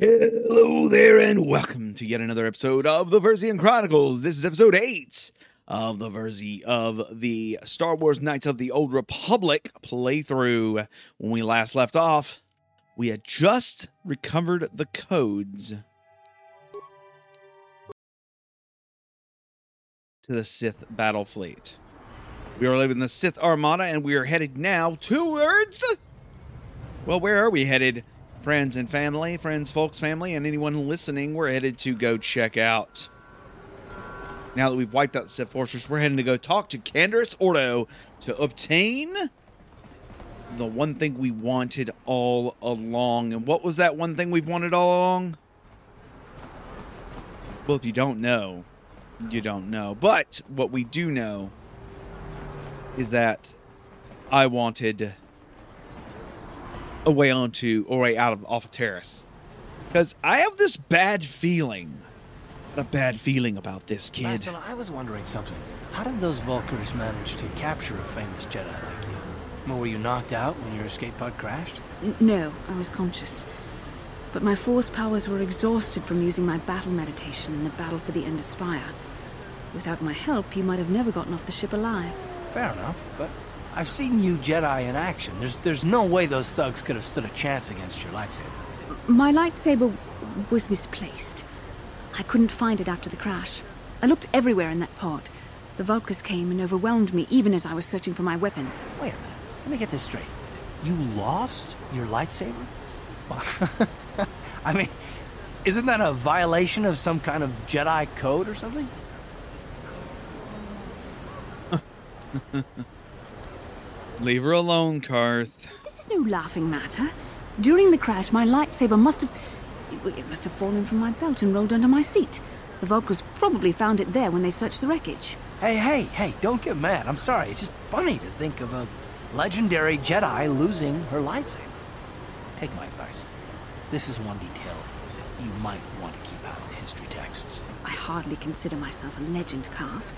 Hello there, and welcome to yet another episode of the Versian Chronicles. This is episode 8 of the Versi of the Star Wars Knights of the Old Republic playthrough. When we last left off, we had just recovered the codes to the Sith battle fleet. We are leaving the Sith Armada and we are headed now towards. Well, where are we headed? Friends and family, friends, folks, family, and anyone listening, we're headed to go check out. Now that we've wiped out the Sith Fortress, we're heading to go talk to Canderous Ordo to obtain the one thing we wanted all along. And what was that one thing we've wanted all along? Well, if you don't know, you don't know. But what we do know is that I wanted a way onto or way out of off a Taris because I have this bad feeling, a bad feeling about this kid. Master, I was wondering something. How did those Vulkars manage to capture a famous Jedi like you? Well, were you knocked out when your escape pod crashed? N- No, I was conscious. But my force powers were exhausted from using my battle meditation in the battle for the Endar Spire. Without my help, you might have never gotten off the ship alive. Fair enough, but I've seen you Jedi in action. There's there's no way those thugs could have stood a chance against your lightsaber. My lightsaber was misplaced. I couldn't find it after the crash. I looked everywhere in that pod. The Vulkars came and overwhelmed me even as I was searching for my weapon. Wait a minute. Let me get this straight. You lost your lightsaber? I mean, isn't that a violation of some kind of Jedi code or something? Leave her alone, Carth. This is no laughing matter. During the crash, my lightsaber must have. It it must have fallen from my belt and rolled under my seat. The Vulkars probably found it there when they searched the wreckage. Hey, hey, hey, don't get mad. I'm sorry. It's just funny to think of a legendary Jedi losing her lightsaber. Take my advice. This is one detail that you might want to keep out of the history texts. I hardly consider myself a legend Carth,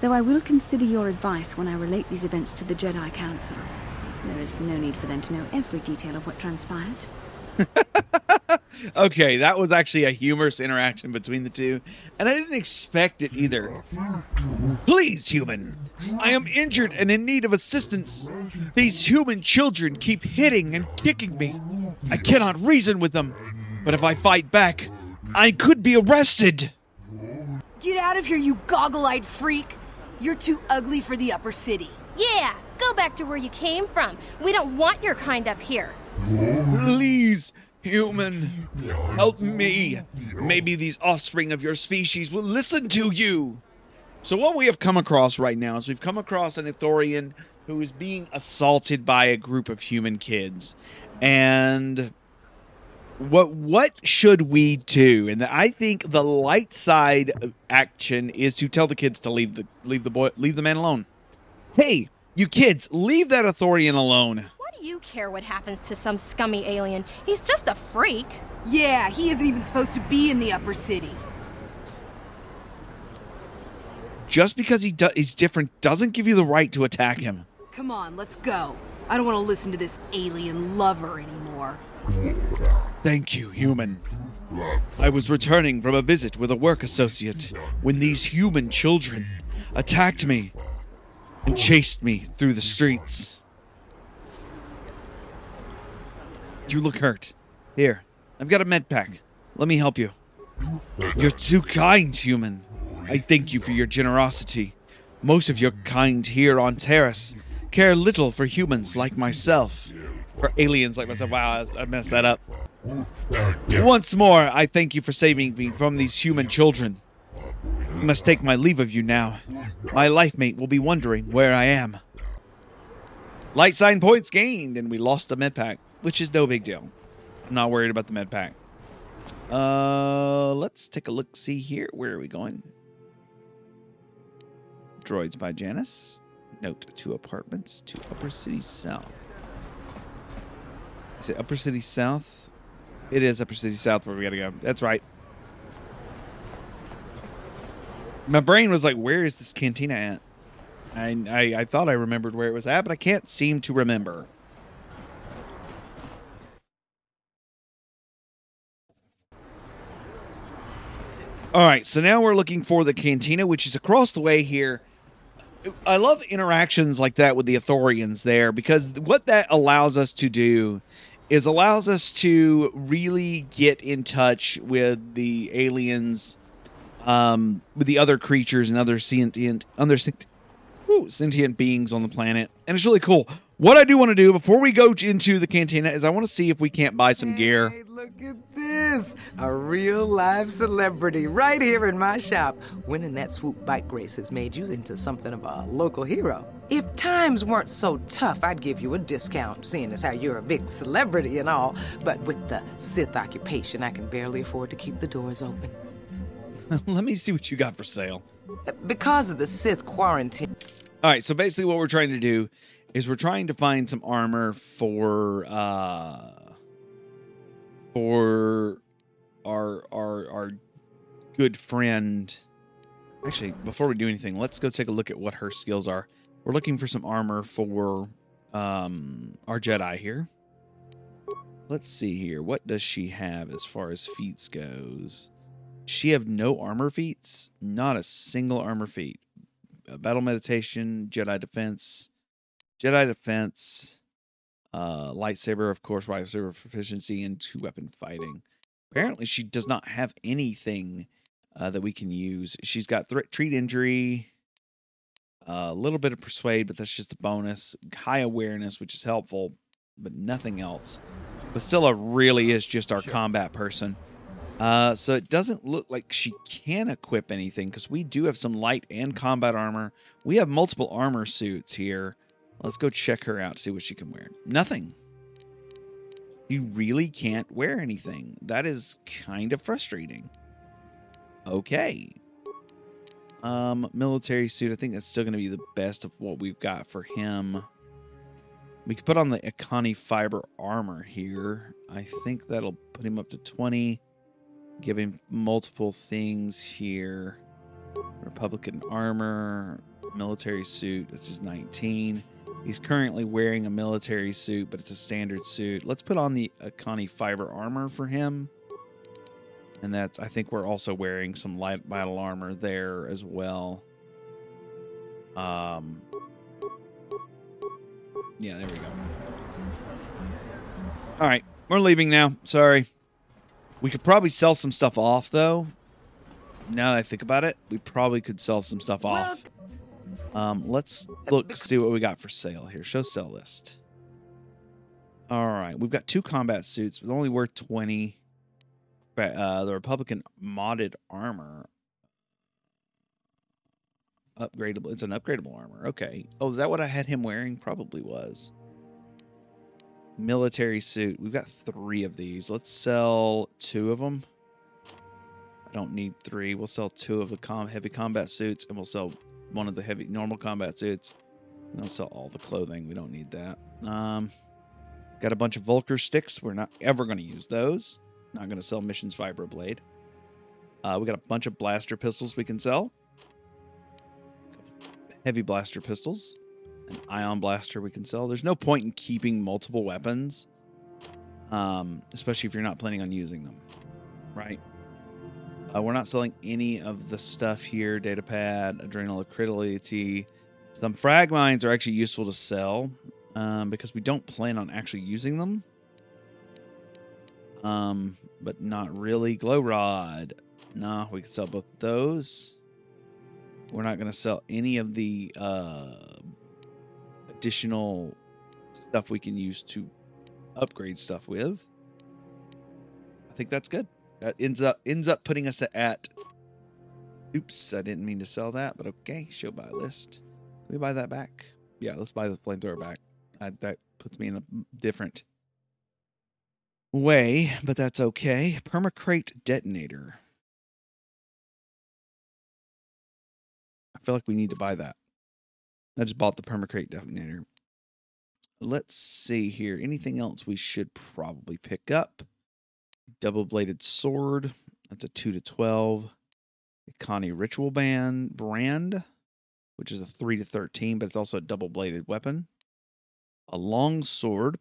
though I will consider your advice when I relate these events to the Jedi Council. There is no need for them to know every detail of what transpired. Okay, that was actually a humorous interaction between the two, and I didn't expect it either. Please, human. I am injured and in need of assistance. These human children keep hitting and kicking me. I cannot reason with them, but if I fight back, I could be arrested. Get out of here, you goggle eyed freak! You're too ugly for the upper city. Yeah, go back to where you came from. We don't want your kind up here. Please, human, help me. Maybe these offspring of your species will listen to you. So, what we have come across right now is we've come across an Ithorian who is being assaulted by a group of human kids. And what what should we do? And I think the light side action is to tell the kids to leave the leave the boy leave the man alone. Hey, you kids, leave that Ithorian alone. Why do you care what happens to some scummy alien? He's just a freak. Yeah, he isn't even supposed to be in the upper city. just because he do- he's different doesn't give you the right to attack him. Come on, let's go. I don't want to listen to this alien lover anymore. Thank you, human. I was returning from a visit with a work associate when these human children attacked me and chased me through the streets. You look hurt. Here, I've got a med pack. Let me help you. You're too kind, human. I thank you for your generosity. Most of your kind here on Taris care little for humans like myself. For aliens like myself. Wow, I messed that up. Once more, I thank you for saving me from these human children. I must take my leave of you now. My life mate will be wondering where I am. Light sign points gained, and we lost a med pack, which is no big deal. I'm not worried about the med pack. Uh, let's take a look. See here. Where are we going? Droids by Janice. Note two apartments to Upper City South. Is it Upper City South? It is Upper City South where we gotta go. That's right. My brain was like, "Where is this cantina at?" I, I I thought I remembered where it was at, but I can't seem to remember. All right, so now we're looking for the cantina, which is across the way here. I love interactions like that with the Ithorians there because what that allows us to do is allows us to really get in touch with the aliens, um, with the other creatures and other sentient, other sentient, whew, sentient beings on the planet, and it's really cool. What I do want to do before we go into the cantina is I want to see if we can't buy some gear. Hey, look at this. A real live celebrity right here in my shop. Winning that swoop bike race has made you into something of a local hero. If times weren't so tough, I'd give you a discount, seeing as how you're a big celebrity and all. But with the Sith occupation, I can barely afford to keep the doors open. Let me see what you got for sale. Because of the Sith quarantine. All right, so basically what we're trying to do is we're trying to find some armor for uh for our our our good friend. Actually, before we do anything, let's go take a look at what her skills are. We're looking for some armor for um our Jedi here. Let's see here. What does she have as far as feats goes? She have no armor feats, not a single armor feat. Battle meditation, Jedi defense, Jedi defense, uh, lightsaber, of course, lightsaber proficiency, and two weapon fighting. Apparently, she does not have anything uh, that we can use. She's got threat, treat injury, a little bit of persuade, but that's just a bonus. High awareness, which is helpful, but nothing else. Bastila really is just our combat person. Uh, so it doesn't look like she can equip anything because we do have some light and combat armor. We have multiple armor suits here. Let's go check her out, see what she can wear. Nothing. You really can't wear anything. That is kind of frustrating. Okay. Um, military suit. I think that's still going to be the best of what we've got for him. We could put on the Echani fiber armor here. I think that'll put him up to 20. Give him multiple things here. Republican armor, military suit. This is 19. He's currently wearing a military suit, but it's a standard suit. Let's put on the Echani fiber armor for him. And that's, I think we're also wearing some light battle armor there as well. Um, yeah, there we go. All right, we're leaving now. Sorry. We could probably sell some stuff off, though. Now that I think about it, we probably could sell some stuff off. Um, let's look, see what we got for sale here. Show sell list. All right, we've got two combat suits, but only worth 20. Uh, the Republican modded armor. Upgradable. It's an upgradable armor. Okay. Oh, is that what I had him wearing? Probably was. Military suit. We've got three of these. Let's sell two of them. I don't need three. We'll sell two of the com- heavy combat suits, and we'll sell one of the heavy normal combat suits. I'll sell all the clothing. We don't need that. Um, got a bunch of Volker sticks. We're not ever going to use those. Not going to sell missions vibroblade. Uh, we got a bunch of blaster pistols we can sell. Heavy blaster pistols. An ion blaster we can sell. There's no point in keeping multiple weapons, um, especially if you're not planning on using them, right? Uh, we're not selling any of the stuff here. Data pad, adrenal accreditability. Some frag mines are actually useful to sell um, because we don't plan on actually using them. Um, but not really. Glow rod. Nah, we can sell both those. We're not going to sell any of the uh, additional stuff we can use to upgrade stuff with. I think that's good. That ends up ends up putting us at. Oops, I didn't mean to sell that, but okay. Show buy list. Can we buy that back? Yeah, let's buy the flamethrower back. Uh, that puts me in a different way, but that's okay. Permacrete detonator. I feel like we need to buy that. I just bought the permacrete detonator. Let's see here. Anything else we should probably pick up? Double bladed sword. That's a 2 to 12. Connie ritual band brand, which is a 3 to 13, but it's also a double bladed weapon. A long sword.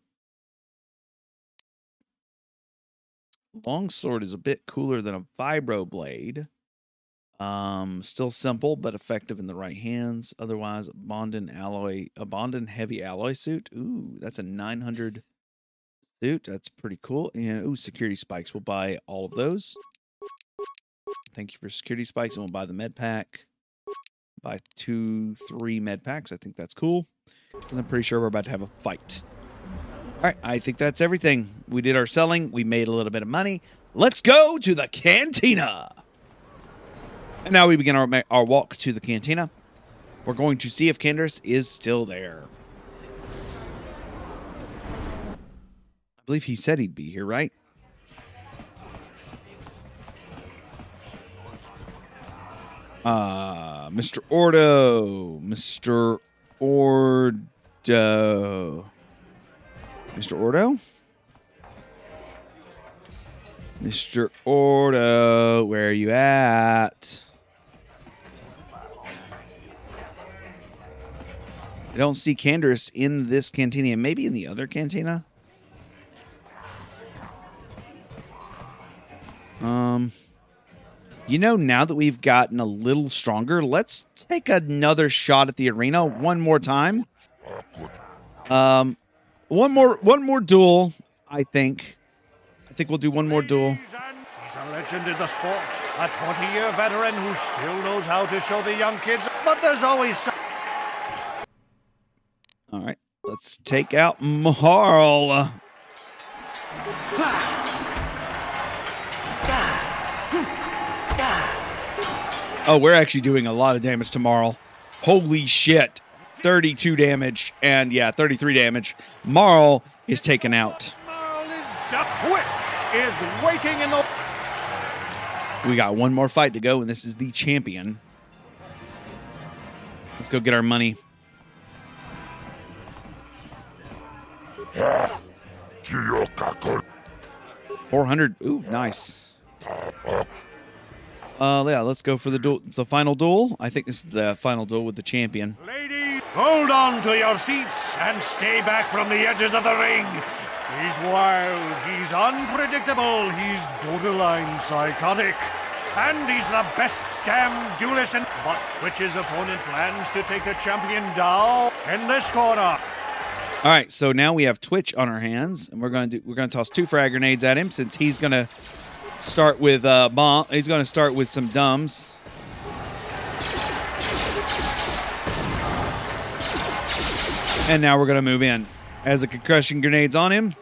Long sword is a bit cooler than a vibro blade. Um, still simple but effective in the right hands. Otherwise, Bondin alloy, a Bondin heavy alloy suit. Ooh, that's a 900 suit. That's pretty cool. And ooh, security spikes. We'll buy all of those. Thank you for security spikes, and we'll buy the med pack. Buy two, three med packs. I think that's cool because I'm pretty sure we're about to have a fight. All right, I think that's everything. We did our selling. We made a little bit of money. Let's go to the cantina. And now we begin our, our walk to the cantina. We're going to see if Candace is still there. Believe he said he'd be here, right? Uh, Mr. Ordo. Mr. Ordo. Mr. Ordo? Mr. Ordo, where are you at? I don't see Candace in this cantina. Maybe in the other cantina? Um, you know, now that we've gotten a little stronger, let's take another shot at the arena one more time. Um, one more, one more duel. I think. I think we'll do one more duel. He's a legend in the sport, a 20 year veteran who still knows how to show the young kids. But there's always some. All right, let's take out Marl. Oh, we're actually doing a lot of damage tomorrow. Holy shit. 32 damage and yeah, 33 damage. Marl is taken out. Marl is done. Twitch is waiting in the. We got one more fight to go, and this is the champion. Let's go get our money. Four hundred. Ooh, nice. Uh, yeah, let's go for the duel. It's the final duel. I think this is the final duel with the champion. Ladies, hold on to your seats and stay back from the edges of the ring. He's wild, he's unpredictable, he's borderline psychotic. And he's the best damn duelist in. But Twitch's opponent plans to take the champion down in this corner. All right, so now we have Twitch on our hands, and we're gonna do we're gonna toss two frag grenades at him since he's gonna start with uh bomb. He's gonna start with some dumbs. And now we're gonna move in as a concussion grenades on him,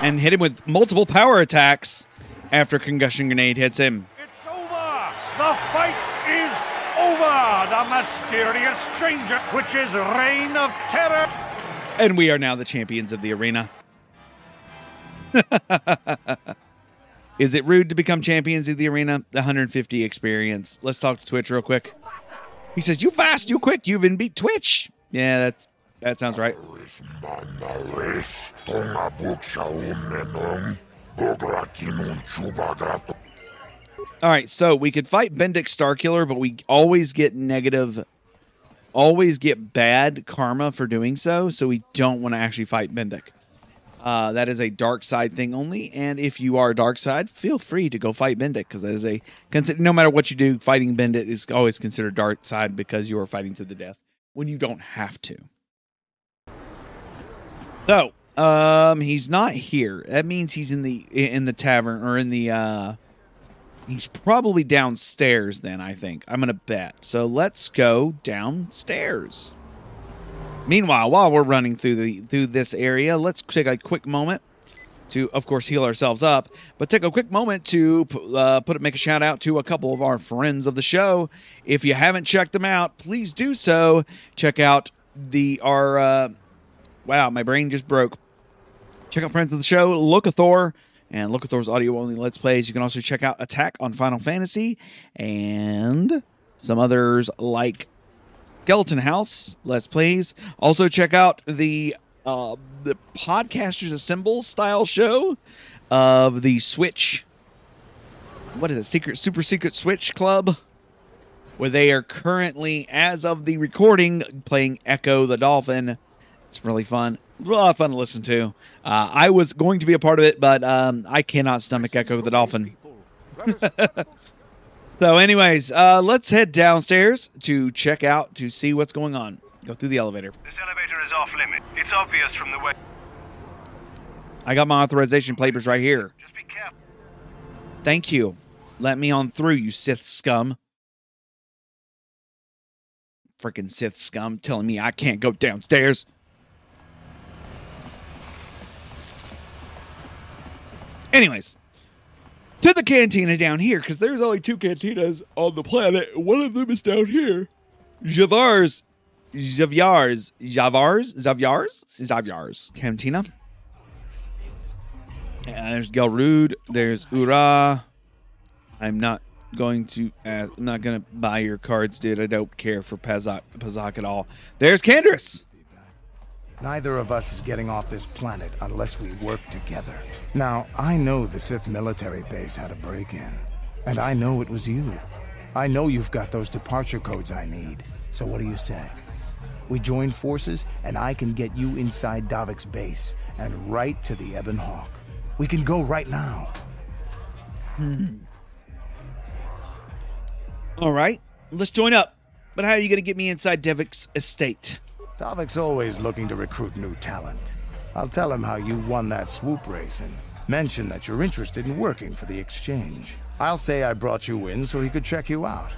and hit him with multiple power attacks after concussion grenade hits him. It's over! The fight is over! The mysterious stranger Twitch's reign of terror. And we are now the champions of the arena. Is it rude to become champions of the arena? The 150 experience. Let's talk to Twitch real quick. He says, "You fast, you quick, you even beat Twitch." Yeah, that's that sounds right. All right, so we could fight Bendak Starkiller, but we always get negative, always get bad karma for doing so. So we don't want to actually fight Bendak. Uh, that is a dark side thing only, and if you are dark side, feel free to go fight Bendak because that is a. No matter what you do, fighting Bendak is always considered dark side because you are fighting to the death when you don't have to. So, um, he's not here. That means he's in the in the tavern or in the uh he's probably downstairs then, I think. I'm to bet. So, let's go downstairs. Meanwhile, while we're running through the through this area, let's take a quick moment to, of course, heal ourselves up. But take a quick moment to uh, put make a shout out to a couple of our friends of the show. If you haven't checked them out, please do so. Check out the our uh, wow, my brain just broke. Check out friends of the show, Locathor and Locathor's audio only let's plays. You can also check out Attack on Final Fantasy and some others like Skeleton House Let's Plays. Also check out the uh, the Podcasters Assemble style show of the Switch. What is it? Secret Super Secret Switch Club, where they are currently, as of the recording, playing Ecco the Dolphin. It's really fun. A lot of fun to listen to. Uh, I was going to be a part of it, but um, I cannot stomach Ecco the Dolphin. So, anyways, uh, let's head downstairs to check out to see what's going on. Go through the elevator. This elevator is off limit. It's obvious from the way. I got my authorization papers right here. Just be careful. Thank you. Let me on through, you Sith scum. Freaking Sith scum telling me I can't go downstairs. Anyways, to the cantina down here, because there's only two cantinas on the planet. One of them is down here. Javar's, Javier's, Javar's, Zavier's, Zavier's cantina. And there's Gelrude. There's Ura. I'm not going to. Uh, I'm not gonna buy your cards, dude. I don't care for Pazaak, Pazaak at all. There's Candace. Neither of us is getting off this planet unless we work together. Now, I know the Sith military base had a break-in. And I know it was you. I know you've got those departure codes I need. So what do you say? We join forces, and I can get you inside Davik's base, and right to the Ebon Hawk. We can go right now. Hmm. All right, let's join up. But how are you gonna get me inside Davik's estate? Davik's always looking to recruit new talent. I'll tell him how you won that swoop race and mention that you're interested in working for the exchange. I'll say I brought you in so he could check you out.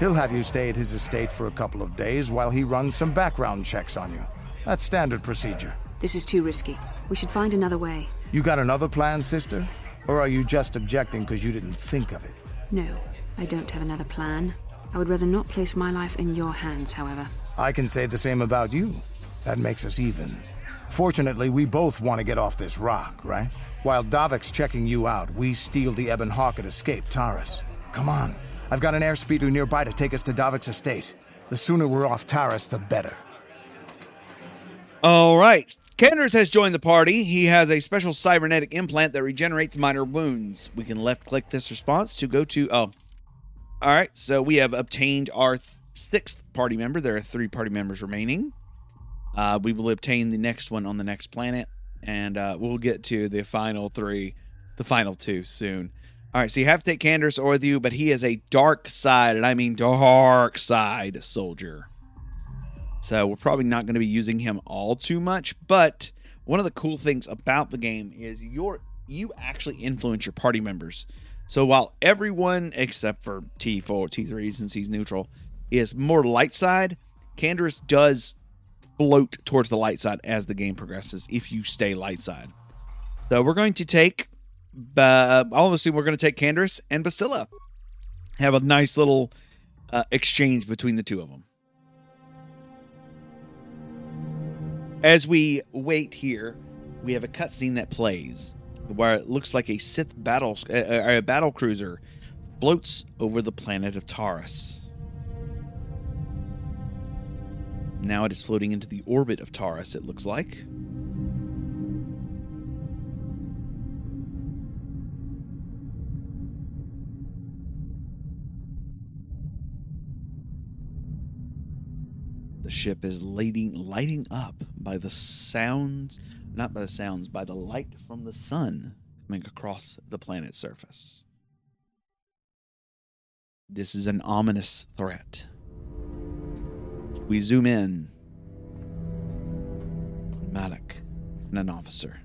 He'll have you stay at his estate for a couple of days while he runs some background checks on you. That's standard procedure. This is too risky. We should find another way. You got another plan, sister? Or are you just objecting because you didn't think of it? No, I don't have another plan. I would rather not place my life in your hands, however. I can say the same about you. That makes us even. Fortunately, we both want to get off this rock, right? While Davik's checking you out, we steal the Ebon Hawk and escape Taris. Come on. I've got an airspeeder nearby to take us to Davik's estate. The sooner we're off Taris, the better. All right. Candace has joined the party. He has a special cybernetic implant that regenerates minor wounds. We can left click this response to go to. Oh. All right. So we have obtained our sixth party member. There are three party members remaining. Uh, we will obtain the next one on the next planet. And uh, we'll get to the final three, the final two soon. All right. So you have to take Candace with you, but he is a dark side, and I mean dark side soldier. So we're probably not going to be using him all too much, but one of the cool things about the game is your you actually influence your party members. So while everyone except for T4, T3 since he's neutral is more light side, Candace does float towards the light side as the game progresses if you stay light side. So we're going to take uh, obviously we're going to take Candace and Bastila. Have a nice little uh, exchange between the two of them. As we wait here, we have a cutscene that plays where it looks like a Sith battle uh, uh, a battle cruiser floats over the planet of Taris. Now it is floating into the orbit of Taris, it looks like. The ship is lighting lighting up by the sounds, not by the sounds, by the light from the sun coming across the planet's surface. This is an ominous threat. We zoom in. Malak and an officer.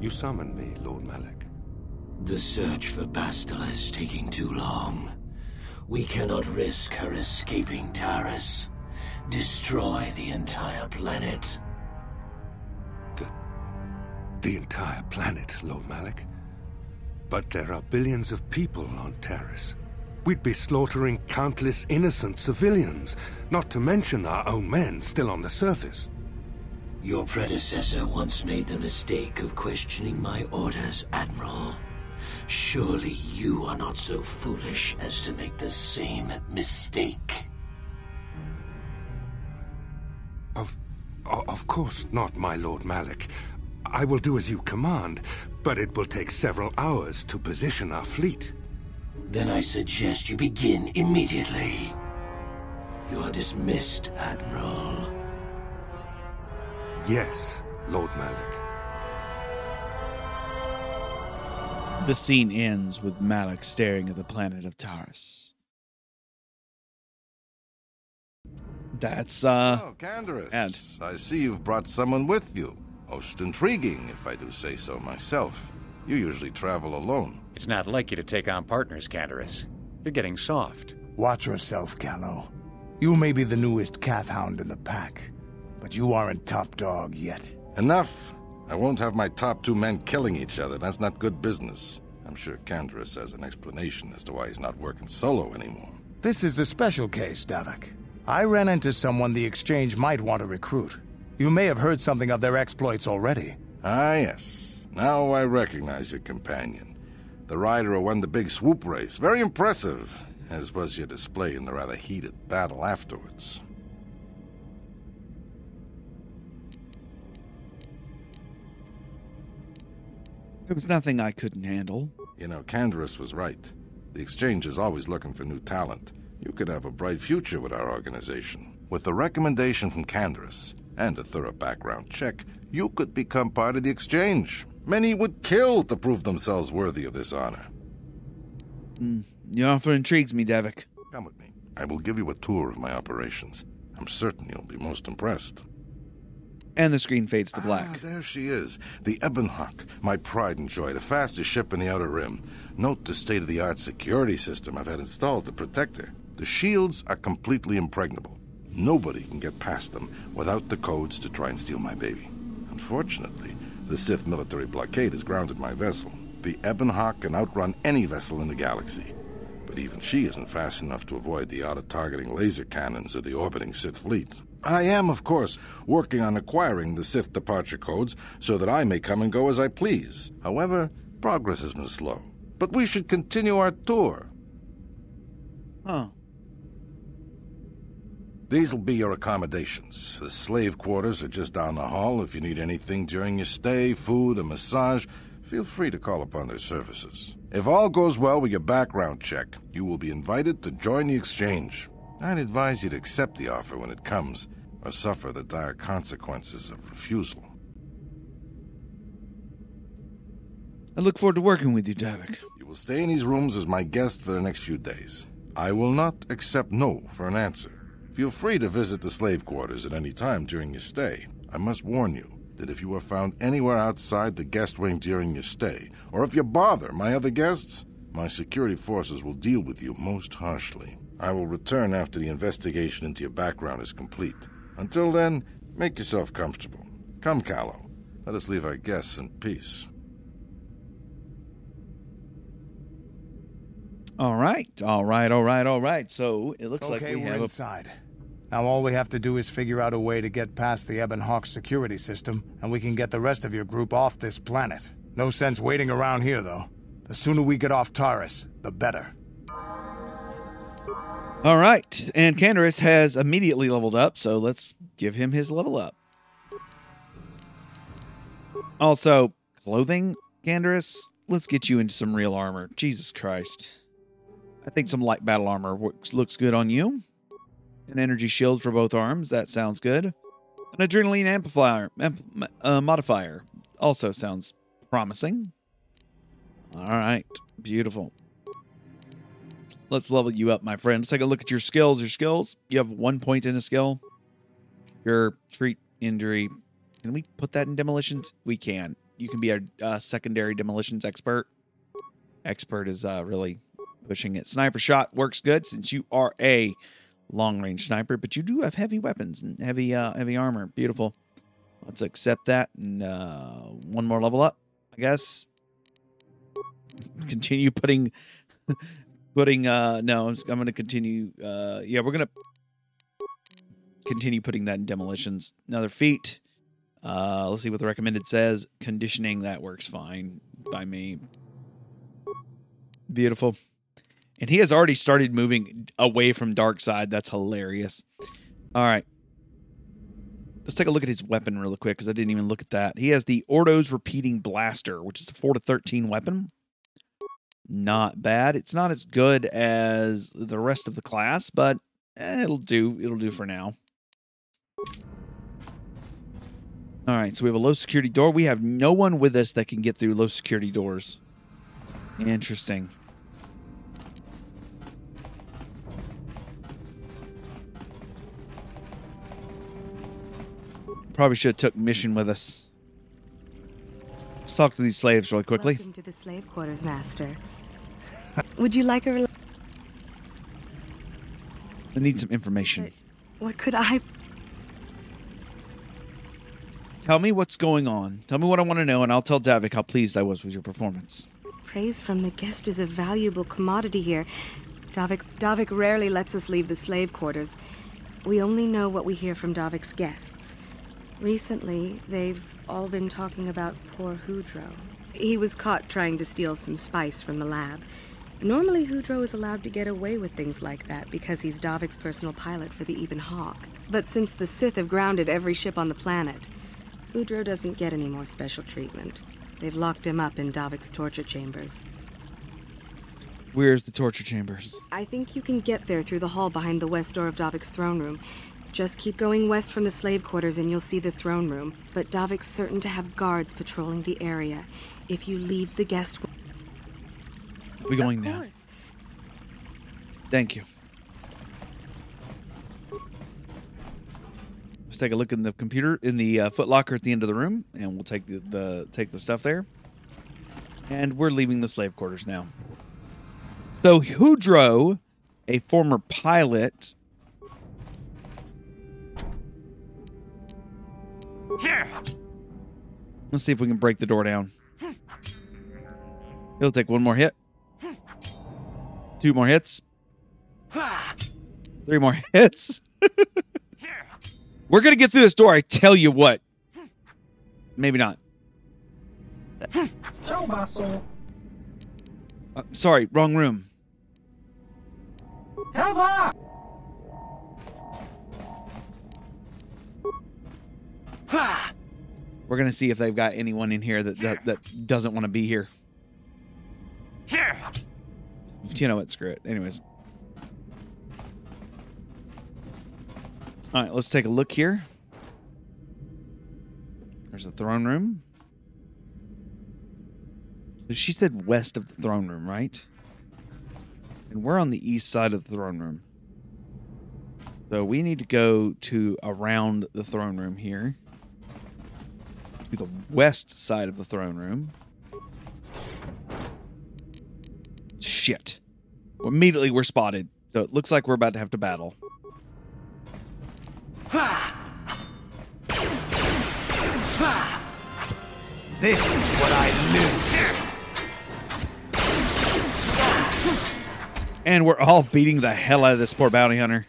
You summoned me, Lord Malak. The search for Bastila is taking too long. We cannot risk her escaping Taris. Destroy the entire planet. The entire planet, Lord Malak. But there are billions of people on Taris. We'd be slaughtering countless innocent civilians, not to mention our own men still on the surface. Your predecessor once made the mistake of questioning my orders, Admiral. Surely you are not so foolish as to make the same mistake. Of, of course not, my Lord Malak. I will do as you command, but it will take several hours to position our fleet. Then I suggest you begin immediately. You are dismissed, Admiral. Yes, Lord Malak. The scene ends with Malak staring at the planet of Taris. That's uh Oh, Canderous. and- I see you've brought someone with you. Most intriguing, if I do say so myself. You usually travel alone. It's not like you to take on partners, Canderous. You're getting soft. Watch yourself, Calo. You may be the newest Cath Hound in the pack, but you aren't top dog yet. Enough. I won't have my top two men killing each other. That's not good business. I'm sure Canderous has an explanation as to why he's not working solo anymore. This is a special case, Davik. I ran into someone the Exchange might want to recruit. You may have heard something of their exploits already. Ah, yes. Now I recognize your companion. The rider who won the big swoop race. Very impressive, as was your display in the rather heated battle afterwards. There was nothing I couldn't handle. You know, Canderous was right. The Exchange is always looking for new talent. You could have a bright future with our organization. With a recommendation from Canderous and a thorough background check, you could become part of the Exchange. Many would kill to prove themselves worthy of this honor. Mm, your offer intrigues me, Davik. Come with me. I will give you a tour of my operations. I'm certain you'll be most impressed. And the screen fades to black. Ah, there she is. The Ebonhawk, my pride and joy, the fastest ship in the Outer Rim. Note the state of the art security system I've had installed to protect her. The shields are completely impregnable. Nobody can get past them without the codes to try and steal my baby. Unfortunately, the Sith military blockade has grounded my vessel. The Ebonhawk can outrun any vessel in the galaxy. But even she isn't fast enough to avoid the auto-targeting laser cannons of the orbiting Sith fleet. I am, of course, working on acquiring the Sith departure codes so that I may come and go as I please. However, progress has been slow. But we should continue our tour. Huh. These will be your accommodations. The slave quarters are just down the hall. If you need anything during your stay, food, a massage, feel free to call upon their services. If all goes well with your background check, you will be invited to join the exchange. I'd advise you to accept the offer when it comes, or suffer the dire consequences of refusal. I look forward to working with you, Davik. You will stay in these rooms as my guest for the next few days. I will not accept no for an answer. Feel free to visit the slave quarters at any time during your stay. I must warn you that if you are found anywhere outside the guest wing during your stay, or if you bother my other guests, my security forces will deal with you most harshly. I will return after the investigation into your background is complete. Until then, make yourself comfortable. Come, Calo. Let us leave our guests in peace. All right, all right, all right, all right. So it looks okay, like we we're have a inside. Now all we have to do is figure out a way to get past the Ebon Hawk security system, and we can get the rest of your group off this planet. No sense waiting around here, though. The sooner we get off Taris, the better. All right, and Canderous has immediately leveled up, so let's give him his level up. Also, clothing, Canderous, let's get you into some real armor. Jesus Christ. I think some light battle armor looks good on you. An energy shield for both arms, that sounds good. An adrenaline amplifier amp, uh, modifier also sounds promising. All right, beautiful. Let's level you up, my friend. Let's take a look at your skills. Your skills, you have one point in a skill. Your treat injury. Can we put that in demolitions? We can. You can be a uh, secondary demolitions expert. Expert is uh, really pushing it. Sniper shot works good since you are a long range sniper, but you do have heavy weapons and heavy uh, heavy armor. Beautiful. Let's accept that and uh, one more level up, I guess. Continue putting putting uh no, I'm, I'm going to continue uh yeah, we're going to continue putting that in demolitions. Another feat. Uh let's see what the recommended says. Conditioning that works fine by me. Beautiful. And he has already started moving away from dark side. That's hilarious. All right. Let's take a look at his weapon real quick because I didn't even look at that. He has the Ordo's Repeating Blaster, which is a 4 to 13 weapon. Not bad. It's not as good as the rest of the class, but eh, it'll do. It'll do for now. All right, so we have a low security door. We have no one with us that can get through low security doors. Interesting. Probably should have took mission with us. Let's talk to these slaves really quickly. Welcome to the slave quarters, Master. Would you like a... Rel- I need some information. what could I... Tell me what's going on. Tell me what I want to know, and I'll tell Davik how pleased I was with your performance. Praise from the guest is a valuable commodity here. Davik, Davik rarely lets us leave the slave quarters. We only know what we hear from Davik's guests. Recently, they've all been talking about poor Hudro. He was caught trying to steal some spice from the lab. Normally, Hudro is allowed to get away with things like that because he's Davik's personal pilot for the Ebon Hawk. But since the Sith have grounded every ship on the planet, Hudro doesn't get any more special treatment. They've locked him up in Davik's torture chambers. Where's the torture chambers? I think you can get there through the hall behind the west door of Davik's throne room. Just keep going west from the slave quarters and you'll see the throne room. But Davik's certain to have guards patrolling the area. If you leave the guest room. We going now? Thank you. Let's take a look in the computer in the uh, footlocker at the end of the room, and we'll take the, the take the stuff there. And we're leaving the slave quarters now. So Hudro, a former pilot, Here. let's see if we can break the door down. It'll take one more hit, two more hits, three more hits. We're gonna get through this door. I tell you what. Maybe not. Show my soul. Uh, sorry, wrong room. Have I? We're gonna see if they've got anyone in here that that, that doesn't want to be here. Here. You know what? Screw it. Anyways. All right, let's take a look here. There's a throne room. She said west of the throne room, right? And we're on the east side of the throne room. So we need to go to around the throne room here. To the west side of the throne room. Shit. Immediately we're spotted. So it looks like we're about to have to battle. This is what I knew. And we're all beating the hell out of this poor bounty hunter.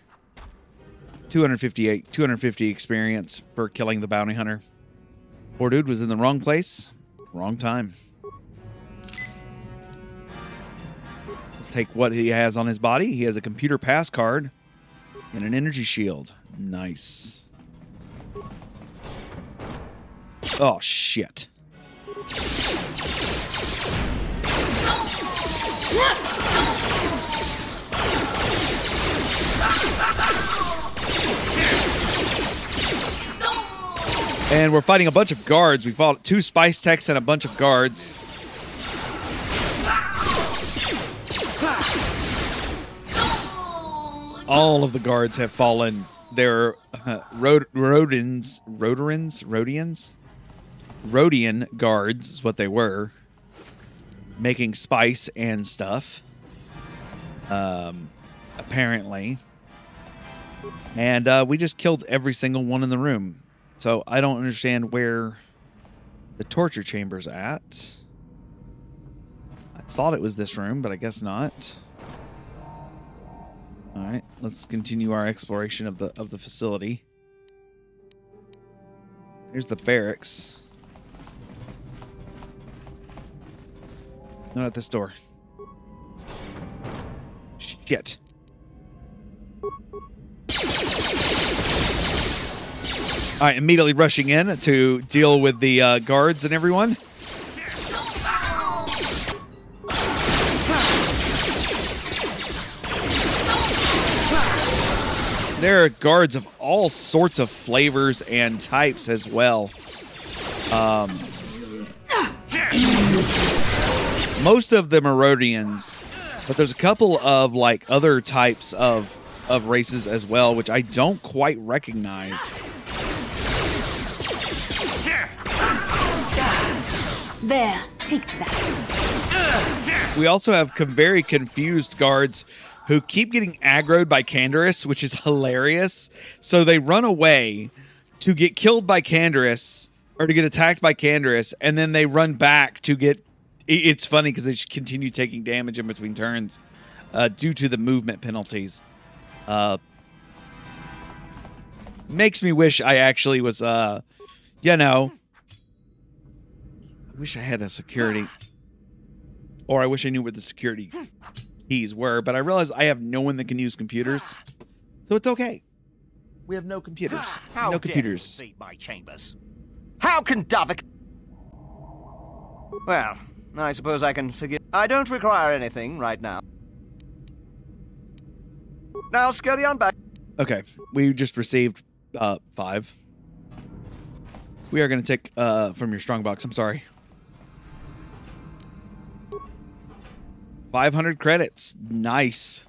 258, 250 experience for killing the bounty hunter. Poor dude was in the wrong place, wrong time. Let's take what he has on his body. He has a computer pass card and an energy shield. Nice. Oh, shit. And we're fighting a bunch of guards. We fought two spice techs and a bunch of guards. All of the guards have fallen. They're uh, rod- rodins, rodarins, rodians, Rodian guards is what they were, making spice and stuff. Um, apparently, and uh, we just killed every single one in the room. So I don't understand where the torture chamber's at. I thought it was this room, but I guess not. All right, let's continue our exploration of the of the facility. Here's the barracks. Not at this door. Shit. All right, immediately rushing in to deal with the uh, guards and everyone. There are guards of all sorts of flavors and types as well. Um, most of the Merodians, but there's a couple of like other types of of races as well, which I don't quite recognize. There, take that. We also have very confused guards who keep getting aggroed by Canderous, which is hilarious. So they run away to get killed by Canderous or to get attacked by Canderous, and then they run back to get. It's funny because they continue taking damage in between turns uh, due to the movement penalties. Uh, makes me wish I actually was, uh, you know, wish I had a security, or I wish I knew where the security keys were. But I realize I have no one that can use computers, so it's okay. We have no computers. How no computers. invade my chambers? How can Davik... Well, I suppose I can forgive... I don't require anything right now. Now scurry on back. Okay, we just received uh five. We are going to take uh from your strong box. I'm sorry. 500 credits. Nice.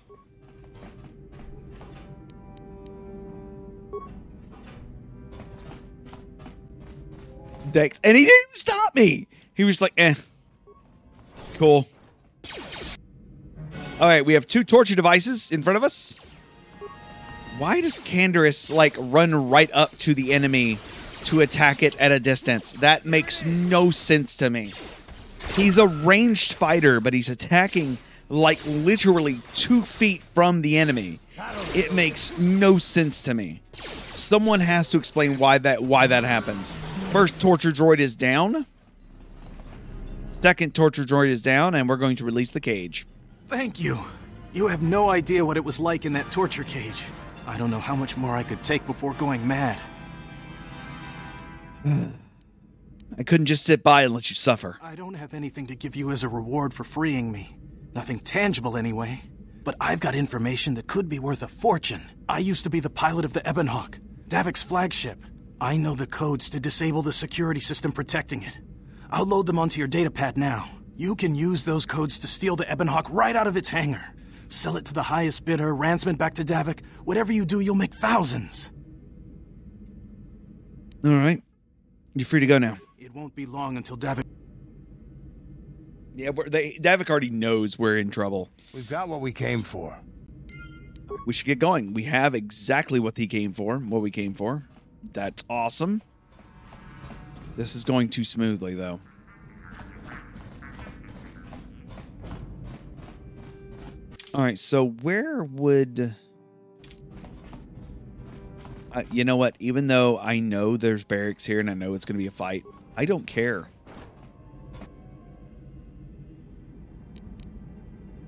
Dex. And he didn't stop me. He was like, eh. Cool. All right, we have two torture devices in front of us. Why does Canderous like run right up to the enemy to attack it at a distance? That makes no sense to me. He's a ranged fighter, but he's attacking like literally two feet from the enemy. It makes no sense to me. Someone has to explain why that why that happens. First torture droid is down. Second torture droid is down, and we're going to release the cage. Thank you. You have no idea what it was like in that torture cage. I don't know how much more I could take before going mad. Hmm. I couldn't just sit by and let you suffer. I don't have anything to give you as a reward for freeing me. Nothing tangible, anyway. But I've got information that could be worth a fortune. I used to be the pilot of the Ebon Hawk, Davik's flagship. I know the codes to disable the security system protecting it. I'll load them onto your datapad now. You can use those codes to steal the Ebon Hawk right out of its hangar. Sell it to the highest bidder, ransom it back to Davik. Whatever you do, you'll make thousands. All right. You're free to go now. It won't be long until Davik. Yeah, we're, they, Davik already knows we're in trouble. We've got what we came for. We should get going. We have exactly what he came for, what we came for. That's awesome. This is going too smoothly, though. All right, so where would. Uh, you know what? Even though I know there's barracks here and I know it's going to be a fight, I don't care.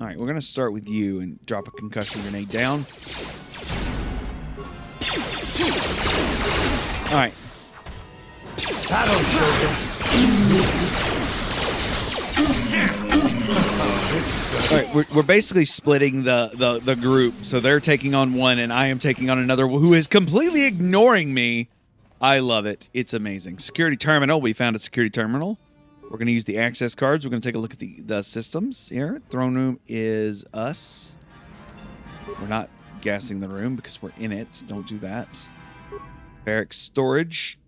All right, we're going to start with you and drop a concussion grenade down. All right. All right, we're, we're basically splitting the, the, the group. So they're taking on one, and I am taking on another who is completely ignoring me. I love it. It's amazing. Security terminal. We found a security terminal. We're going to use the access cards. We're going to take a look at the, the systems here. Throne room is us. We're not gassing the room because we're in it. Don't do that. Barracks storage.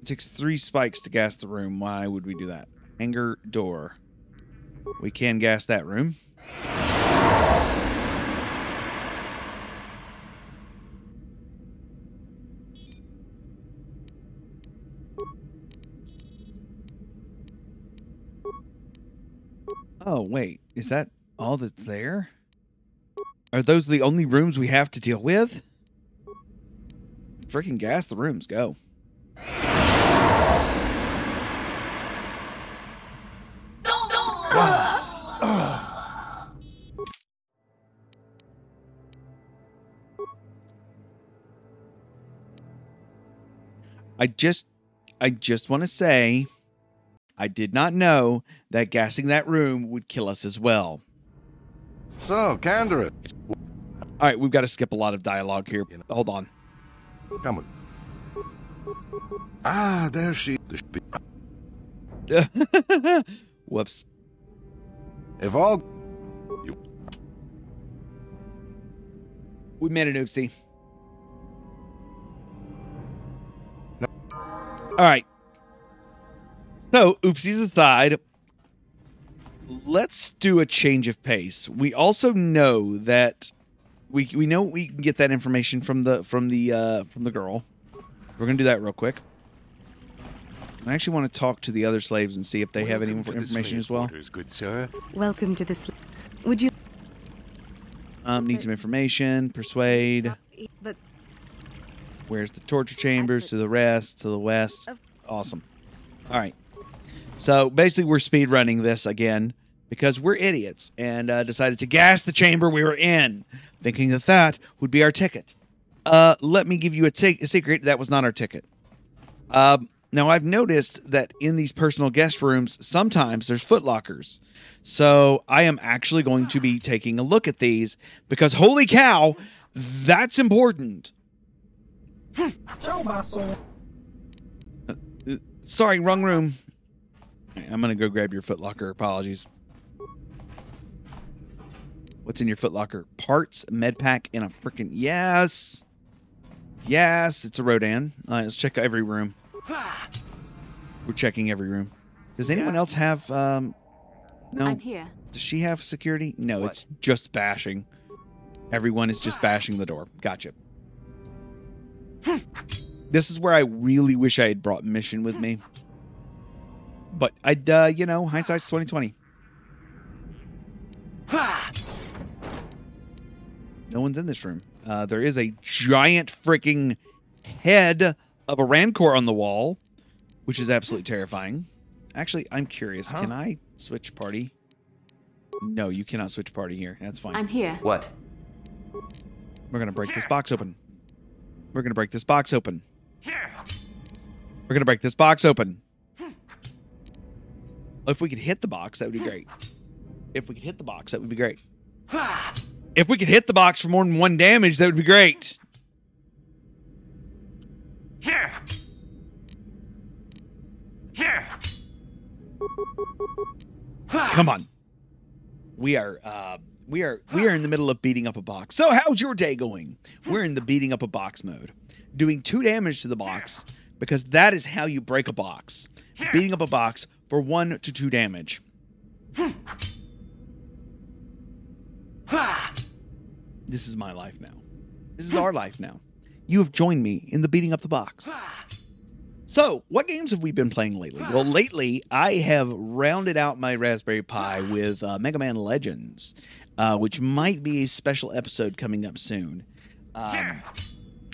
It takes three spikes to gas the room. Why would we do that? Hangar door. We can gas that room. Oh, wait. Is that all that's there? Are those the only rooms we have to deal with? Freaking gas the rooms. Go. I just I just want to say I did not know that gassing that room would kill us as well. So, Canderous. All right, we've got to skip a lot of dialogue here. Hold on. Come on. Ah, there she. Whoops. If all. We made an oopsie. All right. So, oopsies aside, let's do a change of pace. We also know that we we know we can get that information from the from the uh, from the girl. We're gonna do that real quick. I actually want to talk to the other slaves and see if they have any more information as well. good sir. Welcome to the. Sl- Would you? Um, need some information. Persuade. But Where's the torture chambers to the rest, to the west? Awesome. All right. So basically, we're speed running this again because we're idiots and uh, decided to gas the chamber we were in, thinking that that would be our ticket. Uh, let me give you a, secret. That was not our ticket. Um, now I've noticed that in these personal guest rooms, sometimes there's footlockers. So I am actually going to be taking a look at these because holy cow, that's important. Show my soul. Uh, Sorry, wrong room. Right, I'm gonna go grab your footlocker. Apologies. What's in your footlocker? Parts, med pack, and a freaking yes, yes. It's a Rodan. All right, let's check every room. We're checking every room. Does anyone else have? um No. I'm here. Does she have security? No, it's just bashing. Everyone is just bashing the door. Gotcha. This is where I really wish I had brought Mission with me. But I'd, uh, you know, hindsight's twenty twenty. No one's in this room. Uh, there is a giant freaking head of a Rancor on the wall, which is absolutely terrifying. Actually, I'm curious. Can I switch party? No, you cannot switch party here. That's fine. I'm here. What? We're gonna break this box open. We're gonna break this box open. Here. We're gonna break this box open. If we could hit the box, that would be great. If we could hit the box, that would be great. If we could hit the box for more than one damage, that would be great. Here! Here! Come on. We are uh we are we are in the middle of beating up a box. So how's your day going? We're in the beating up a box mode. Doing two damage to the box because that is how you break a box. Beating up a box for one to two damage. This is my life now. This is our life now. You have joined me in the beating up the box. So, what games have we been playing lately? Well, lately I have rounded out my Raspberry Pi with uh, Mega Man Legends, uh, which might be a special episode coming up soon. Um,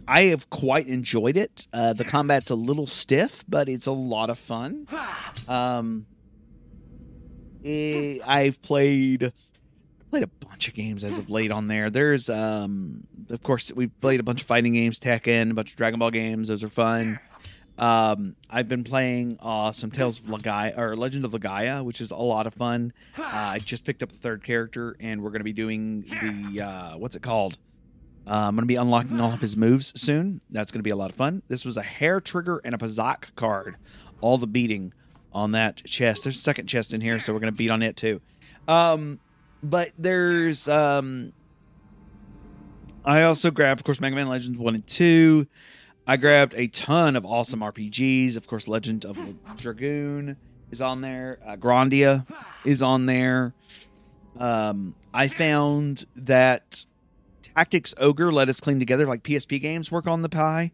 I have quite enjoyed it. Uh, the combat's a little stiff, but it's a lot of fun. Um, eh, I've played played a bunch of games as of late on there. There's, um, of course, we've played a bunch of fighting games, Tekken, a bunch of Dragon Ball games. Those are fun. Um, I've been playing uh, some Tales of Legaia or Legend of Legaia, which is a lot of fun. Uh, I just picked up the third character, and we're going to be doing the uh, what's it called? Uh, I'm going to be unlocking all of his moves soon. That's going to be a lot of fun. This was a hair trigger and a Pazaak card. All the beating on that chest. There's a second chest in here, so we're going to beat on it too. Um, but there's um, I also grabbed, of course, Mega Man Legends one and two. I grabbed a ton of awesome RPGs. Of course, Legend of Dragoon is on there. Uh, Grandia is on there. Um, I found that Tactics Ogre Let Us Clean Together, like PSP games, work on the Pi.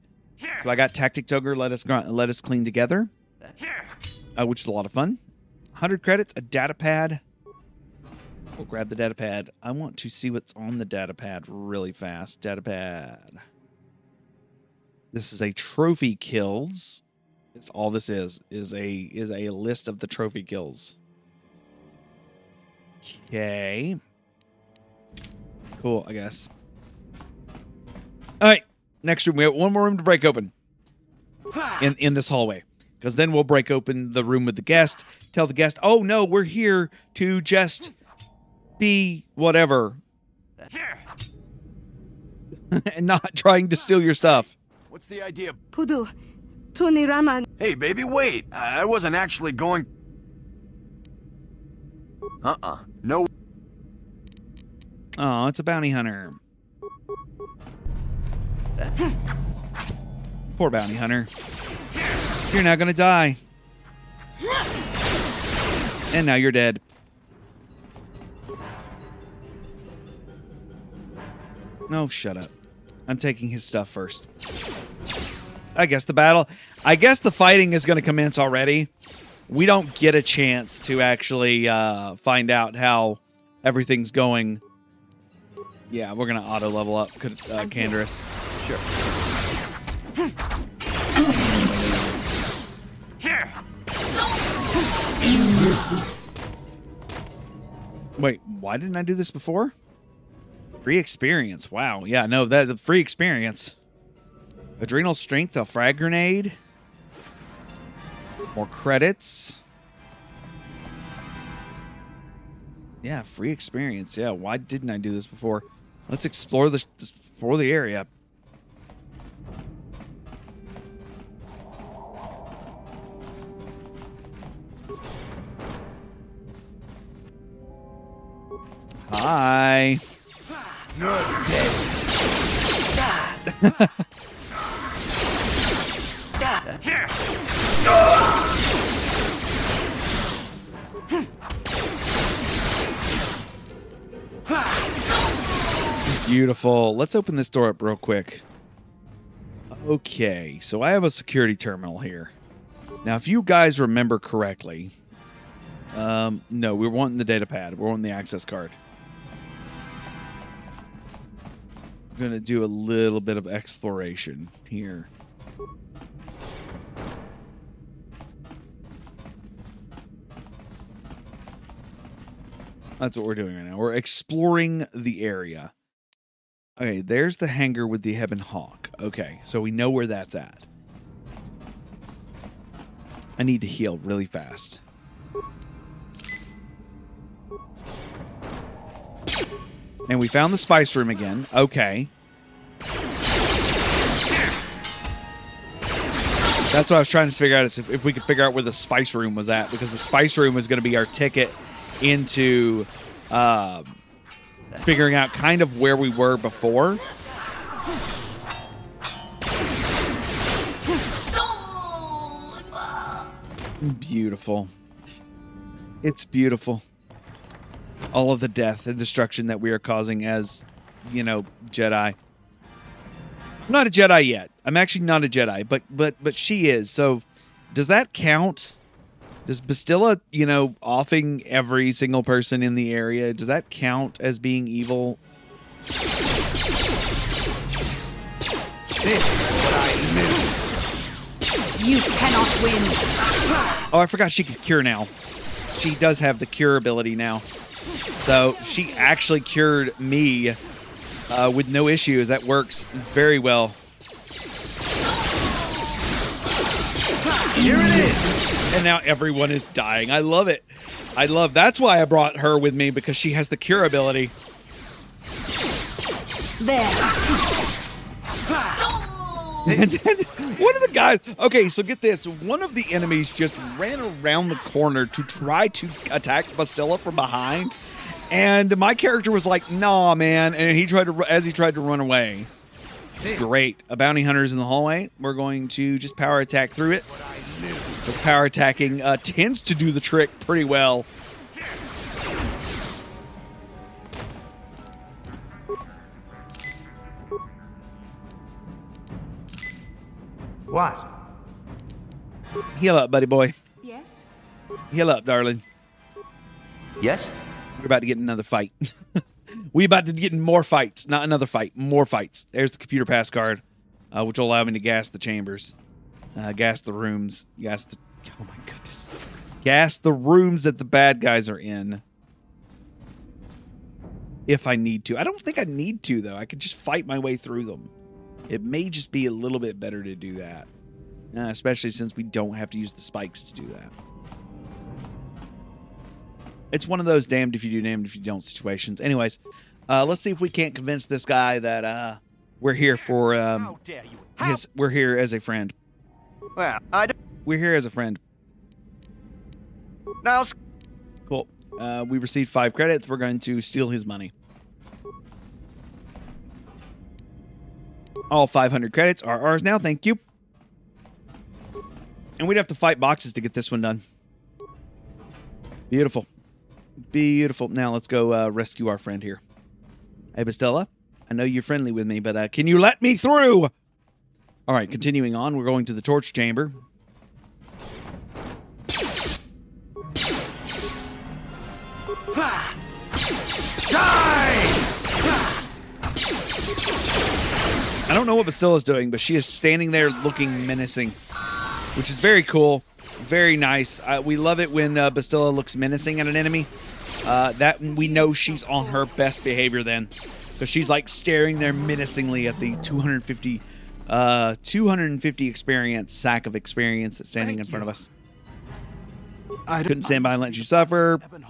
So I got Tactics Ogre Let Us Let Us Clean Together, uh, which is a lot of fun. 100 credits, a data pad. We'll grab the data pad. I want to see what's on the data pad really fast. Data pad. This is a trophy kills. It's all this is is a is a list of the trophy kills. Okay. Cool, I guess. All right, next room. We have one more room to break open in in this hallway, because then we'll break open the room with the guest. Tell the guest, "Oh no, we're here to just be whatever, and not trying to steal your stuff." What's the idea? Pudu, Tuni Raman. Hey, baby, wait. I wasn't actually going. Uh-uh. No. Oh, it's a bounty hunter. Poor bounty hunter. You're not gonna die. And now you're dead. No, shut up. I'm taking his stuff first. I guess the battle. I guess the fighting is going to commence already. We don't get a chance to actually uh, find out how everything's going. Yeah, we're going to auto level up uh, Canderous. Sure. Here. Wait, why didn't I do this before? Free experience. Wow. Yeah, no, that the free experience. Adrenal strength, a frag grenade. More credits. Yeah, free experience. Yeah, why didn't I do this before? Let's explore the explore the area. Hi. Beautiful. Let's open this door up real quick. Okay, so I have a security terminal here. Now, if you guys remember correctly, um, no, we're wanting the data pad. We're wanting the access card. Going to do a little bit of exploration here. That's what we're doing right now. We're exploring the area. Okay, there's the hangar with the Ebon Hawk. Okay, so we know where that's at. I need to heal really fast. And we found the spice room again. Okay. That's what I was trying to figure out is if, if we could figure out where the spice room was at because the spice room was going to be our ticket into uh, figuring out kind of where we were before. Beautiful. It's beautiful. All of the death and destruction that we are causing as, you know, Jedi. I'm not a Jedi yet. I'm actually not a Jedi, but but but she is. So does that count? Does Bastila, you know, offing every single person in the area, does that count as being evil? This is what I knew. You cannot win. Oh, I forgot she could cure now. She does have the cure ability now. So she actually cured me uh, with no issues. That works very well. Here it is. And now everyone is dying. I love it. I love. That's why I brought her with me because she has the cure ability. There. And then one of the guys. Okay, so get this. One of the enemies just ran around the corner to try to attack Bastila from behind, and my character was like, "Nah, man!" And he tried to, as he tried to run away. It's great. A bounty hunter's in the hallway. We're going to just power attack through it. Because power attacking uh, tends to do the trick pretty well. What? Heal up, buddy boy. Yes? Heal up, darling. Yes? We're about to get in another fight. we about to get in more fights, not another fight, more fights. There's the computer pass card, uh, which will allow me to gas the chambers, uh, gas the rooms, gas the. Oh my goodness. Gas the rooms that the bad guys are in. If I need to. I don't think I need to, though. I could just fight my way through them. It may just be a little bit better to do that. Uh, especially since we don't have to use the spikes to do that. It's one of those damned if you do, damned if you don't situations. Anyways, uh, let's see if we can't convince this guy that uh, we're here for um, his, we're here as a friend. Well, I don't. We're here as a friend. Now, Cool. Uh, we received five credits. We're going to steal his money. All 500 credits are ours now. Thank you. And we'd have to fight boxes to get this one done. Beautiful. Beautiful. Now let's go uh, rescue our friend here. Hey, Bastila, I know you're friendly with me, but uh, can you let me through? All right, continuing on, we're going to the torch chamber. I don't know what Bastila's doing, but she is standing there looking menacing, which is very cool, very nice. Uh, we love it when uh, Bastila looks menacing at an enemy. Uh, that we know she's on her best behavior then, because she's like staring there menacingly at the 250, uh, 250 experience sack of experience that's standing in front of us. I Couldn't stand by and let you suffer. Yep.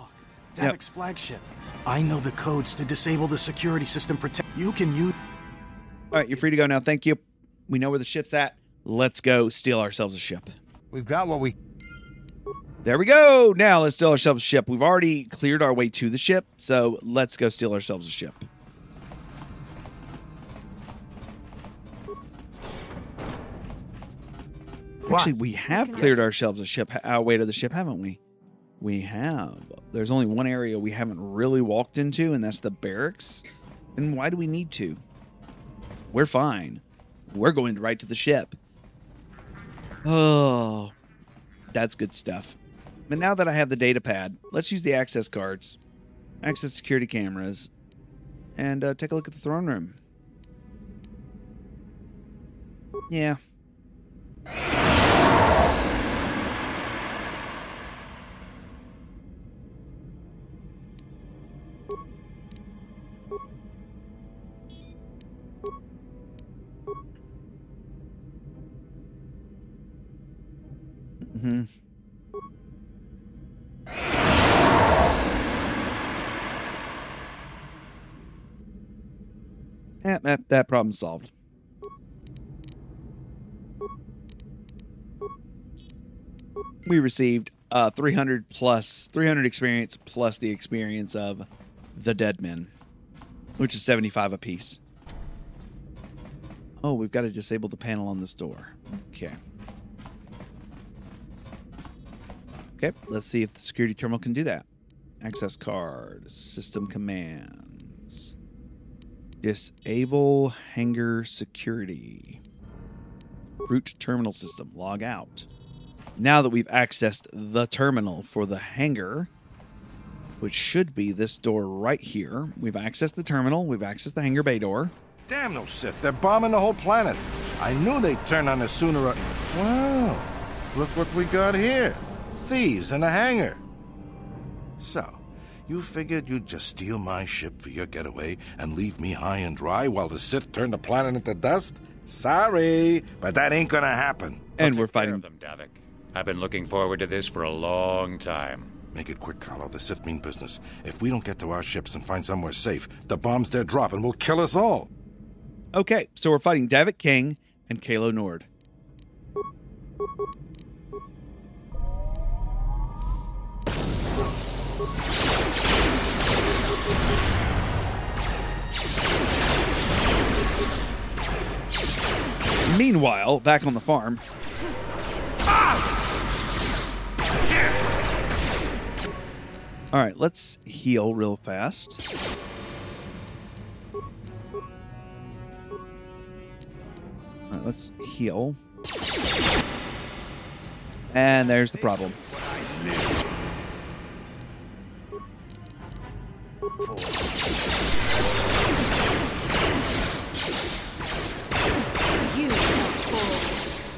Davik's flagship. I know the codes to disable the security system. Protect. You can use. All right, you're free to go now. Thank you. We know where the ship's at. Let's go steal ourselves a ship. We've got what we. There we go. Now let's steal ourselves a ship. We've already cleared our way to the ship, so let's go steal ourselves a ship. Actually, we have cleared ourselves a ship, our way to the ship, haven't we? We have. There's only one area we haven't really walked into, and that's the barracks. And why do we need to? We're fine. We're going right to the ship. Oh, that's good stuff. But now that I have the data pad, let's use the access cards, access security cameras, and uh, take a look at the throne room. Yeah. Hmm Yeah, that, that problem solved. We received uh, 300 plus 300 experience plus the experience of the dead men, which is 75 apiece. Oh, we've got to disable the panel on this door. Okay. Okay, let's see if the security terminal can do that. Access card, system commands. Disable hangar security. Root terminal system, log out. Now that we've accessed the terminal for the hangar, which should be this door right here, we've accessed the terminal, we've accessed the hangar bay door. Damn no Sith, they're bombing the whole planet. I knew they'd turn on us sooner or... Wow, look what we got here. Thieves in a hangar. So, you figured you'd just steal my ship for your getaway and leave me high and dry while the Sith turn the planet into dust? Sorry, but that ain't gonna happen. And we're fighting them, Davik. I've been looking forward to this for a long time. Make it quick, Calo. The Sith mean business. If we don't get to our ships and find somewhere safe, the bombs they're dropping will kill us all. Okay, so we're fighting Davik Kang and Calo Nord. Meanwhile, back on the farm. All right, let's heal real fast. All right, let's heal. And there's the problem. You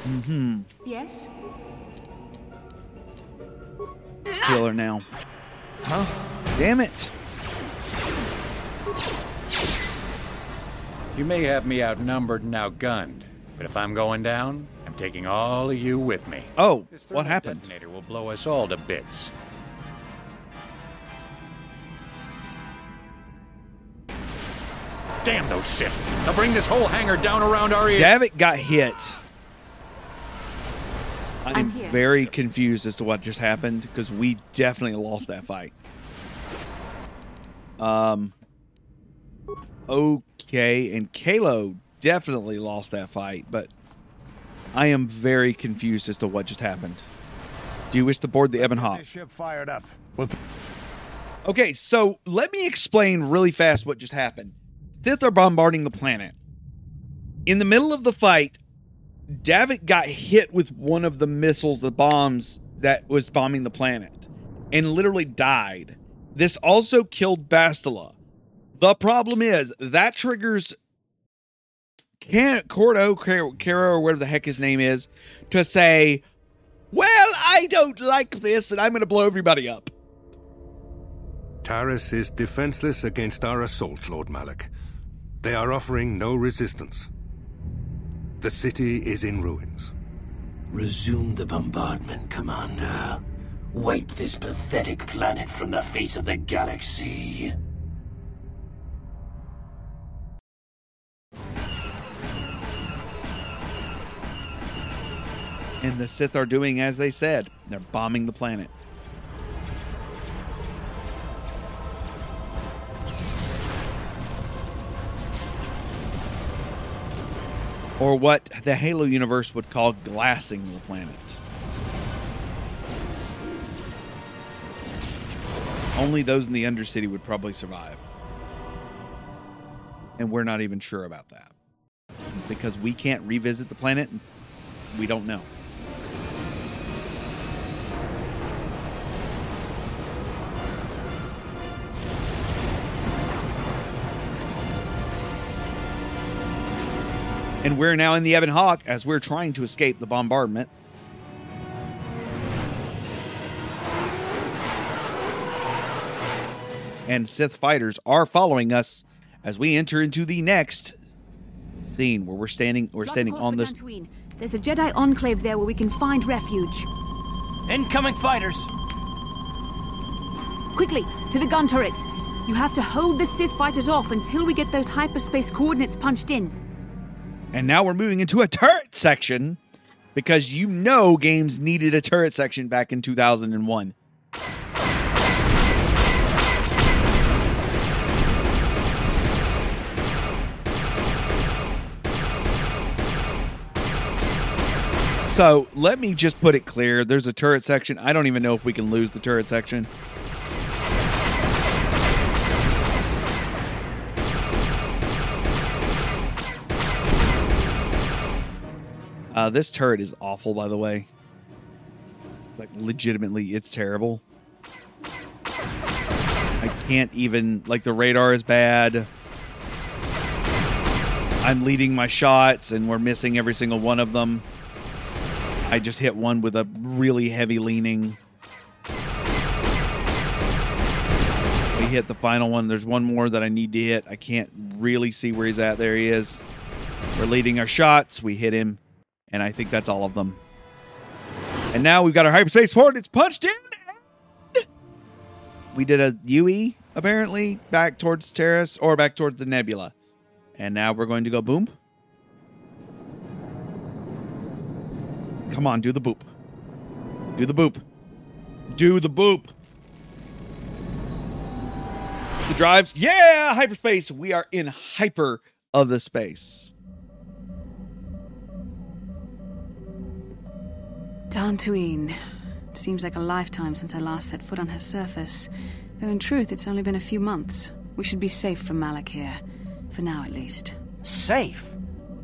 Mm-hmm. Yes? Let's heal her now. Huh? Damn it. You may have me outnumbered and outgunned, but if I'm going down, I'm taking all of you with me. Oh, what thermal happened? Detonator will blow us all to bits. Damn those Sith! They'll bring this whole hangar down around our ears. Davik got hit. I'm, I'm here. very confused as to what just happened because we definitely lost that fight. Um. Okay, and Calo definitely lost that fight, but I am very confused as to what just happened. Do you wish to board the Ebon Hawk? Ship fired up. Okay, so let me explain really fast what just happened. Are bombarding the planet. In the middle of the fight, Davik got hit with one of the missiles, the bombs that was bombing the planet, and literally died. This also killed Bastila. The problem is that triggers can Cordo Caro or whatever the heck his name is to say, "Well, I don't like this, and I'm going to blow everybody up." Taris is defenseless against our assault, Lord Malak. They are offering no resistance. The city is in ruins. Resume the bombardment, Commander. Wipe this pathetic planet from the face of the galaxy. And the Sith are doing as they said. They're bombing the planet. Or what the Halo universe would call glassing the planet. Only those in the Undercity would probably survive. And we're not even sure about that. Because we can't revisit the planet, we don't know. And we're now in the Ebon Hawk as we're trying to escape the bombardment. And Sith fighters are following us as we enter into the next scene where we're standing we're standing on this Dantooine. There's a Jedi enclave there where we can find refuge. Incoming fighters. Quickly, to the gun turrets. You have to hold the Sith fighters off until we get those hyperspace coordinates punched in. And now we're moving into a turret section because you know games needed a turret section back in 2001. So let me just put it clear there's a turret section. I don't even know if we can lose the turret section. Uh, this turret is awful, by the way. Like, legitimately, it's terrible. I can't even. Like, the radar is bad. I'm leading my shots, and we're missing every single one of them. I just hit one with a really heavy leaning. We hit the final one. There's one more that I need to hit. I can't really see where he's at. There he is. We're leading our shots. We hit him. And I think that's all of them. And now we've got our hyperspace port. It's punched in. We did a UE, apparently, back towards Taris or back towards the nebula. And now we're going to go boom. Come on, do the boop. Do the boop. Do the boop. The drives. Yeah, hyperspace. We are in hyper of the space. Dantooine. It seems like a lifetime since I last set foot on her surface. Though in truth, it's only been a few months. We should be safe from Malak here. For now, at least. Safe?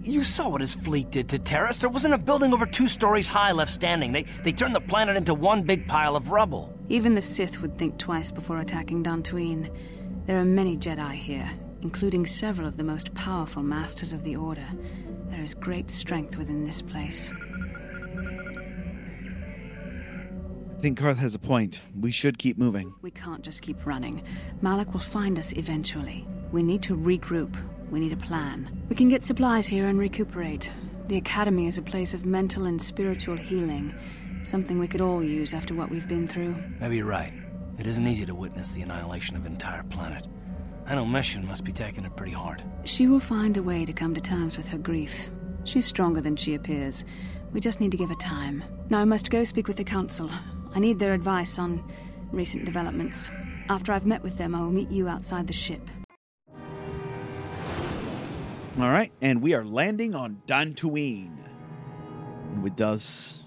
You saw what his fleet did to Taris. There wasn't a building over two stories high left standing. They, they turned the planet into one big pile of rubble. Even the Sith would think twice before attacking Dantooine. There are many Jedi here, including several of the most powerful Masters of the Order. There is great strength within this place. I think Carth has a point. We should keep moving. We can't just keep running. Malak will find us eventually. We need to regroup. We need a plan. We can get supplies here and recuperate. The Academy is a place of mental and spiritual healing. Something we could all use after what we've been through. Maybe you're right. It isn't easy to witness the annihilation of an entire planet. I know Mission must be taking it pretty hard. She will find a way to come to terms with her grief. She's stronger than she appears. We just need to give her time. Now I must go speak with the Council. I need their advice on recent developments. After I've met with them, I will meet you outside the ship. All right, and we are landing on Dantooine. And we thus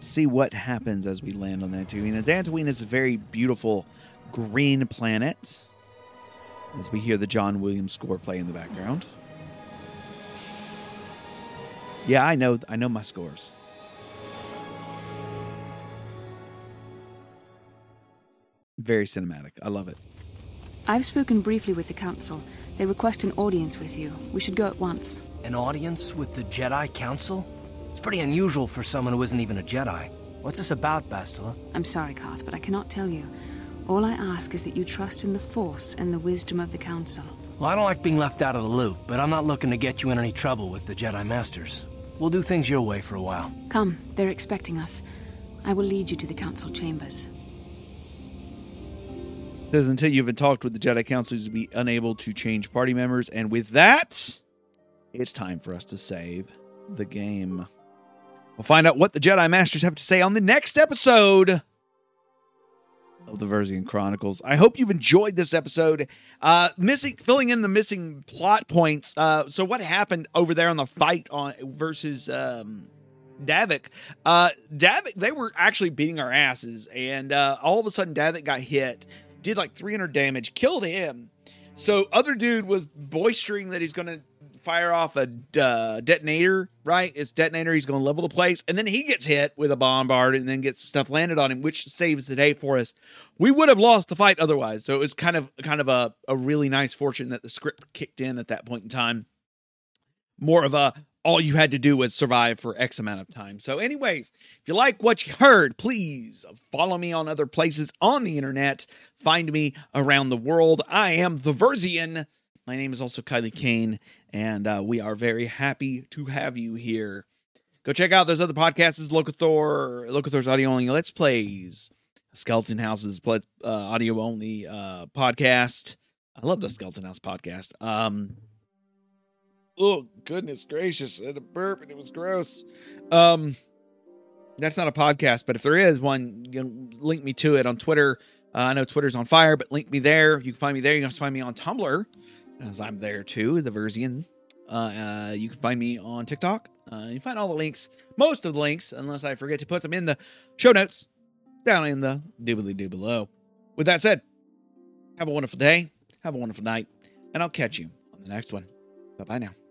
see what happens as we land on Dantooine. And Dantooine is a very beautiful green planet. As we hear the John Williams score play in the background. Yeah, I know I know my scores. Very cinematic. I love it. I've spoken briefly with the Council. They request an audience with you. We should go at once. An audience with the Jedi Council? It's pretty unusual for someone who isn't even a Jedi. What's this about, Bastila? I'm sorry, Carth, but I cannot tell you. All I ask is that you trust in the Force and the wisdom of the Council. Well, I don't like being left out of the loop, but I'm not looking to get you in any trouble with the Jedi Masters. We'll do things your way for a while. Come, they're expecting us. I will lead you to the Council chambers. Says until you've been talked with the Jedi Council, you'll be unable to change party members. And with that, it's time for us to save the game. We'll find out what the Jedi Masters have to say on the next episode of the Versian Chronicles. I hope you've enjoyed this episode. Uh, missing, filling in the missing plot points. Uh, so what happened over there on the fight on versus um, Davik? Uh, Davik, they were actually beating our asses, and uh, all of a sudden Davik got hit, did like 300 damage, killed him. So other dude was boistering that he's going to fire off a uh, detonator, right? It's detonator. He's going to level the place, and then he gets hit with a bombard, and then gets stuff landed on him, which saves the day for us. We would have lost the fight otherwise. So it was kind of kind of a, a really nice fortune that the script kicked in at that point in time. More of a all you had to do was survive for X amount of time. So, anyways, if you like what you heard, please follow me on other places on the internet. Find me around the world. I am the Versian. My name is also Kylie Kane, and uh, we are very happy to have you here. Go check out those other podcasts, Locathor, Locathor's audio only Let's Plays, Skeleton House's uh, audio only uh, podcast. I love the Skeleton House podcast. Um, oh goodness gracious! Had a burp and it was gross. Um, that's not a podcast, but if there is one, you can link me to it on Twitter. Uh, I know Twitter's on fire, but link me there. You can find me there. You can also find me on Tumblr, as I'm there too, the Versian. Uh, uh, you can find me on TikTok. Uh, you find all the links, most of the links, unless I forget to put them in the show notes down in the doobly doo below. With that said, have a wonderful day, have a wonderful night, and I'll catch you on the next one. Bye bye now.